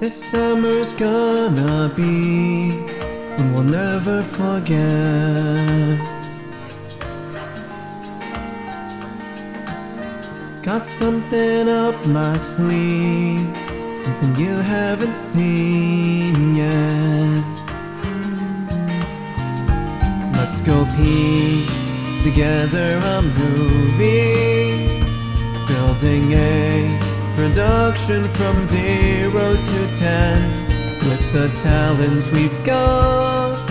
This summer's gonna be one we'll never forget. Got something up my sleeve, something you haven't seen yet. Let's go pee together a movie, building a production from zero to ten with the talent we've got.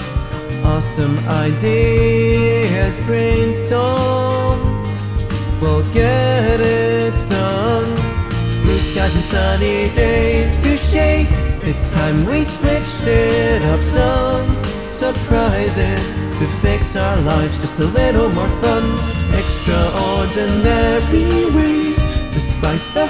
Awesome ideas brainstormed, we'll get it done. Blue skies and sunny days to shake. It's time we switched it up some surprises to fix our lives just a little more fun. Extraordinary ways to spice the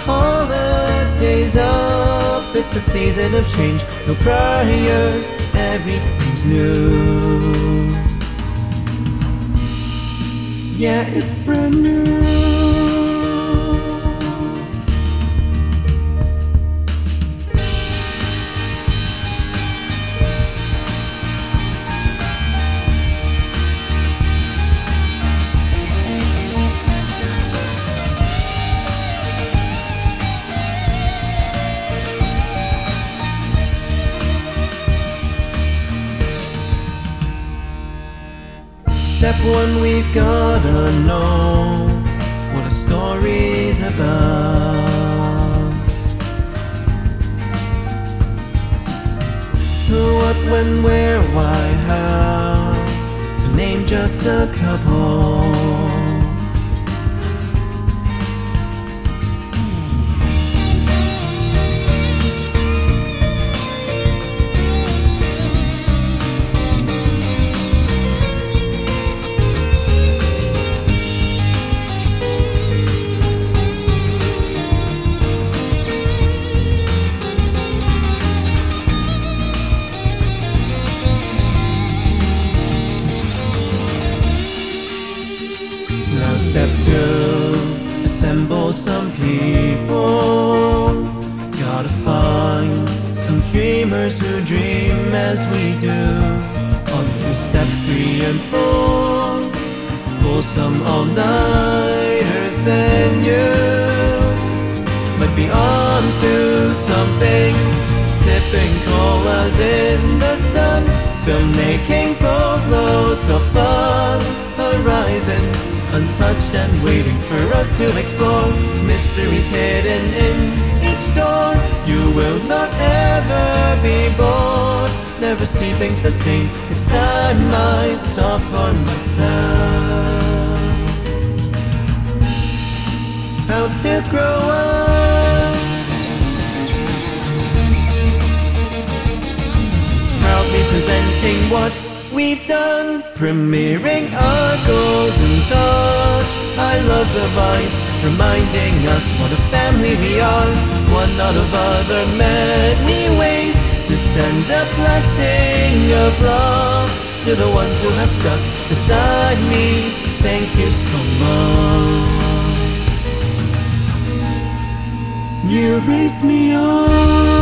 holidays up. It's the season of change, no priors, everything's new. Yeah, it's brand new. Step one, we've gotta know what a story's about. Who, what, when, where, why, how, to name just a couple. Step two, assemble some people. Gotta find some dreamers who dream as we do. On to steps three and four, pull some all-nighters, then you might be on to something. Sipping colas in the sun, filmmaking boatloads of fun. Horizons untouched and waiting for us to explore. Mysteries hidden in each door. You will not ever be bored. Never see things the same. It's time I saw for myself how to grow up. Proudly presenting what we've done, premiering our golden touch. I love the vibes, reminding us what a family we are. One out of other many ways to send a blessing of love to the ones who have stuck beside me. Thank you so much. You raised me up.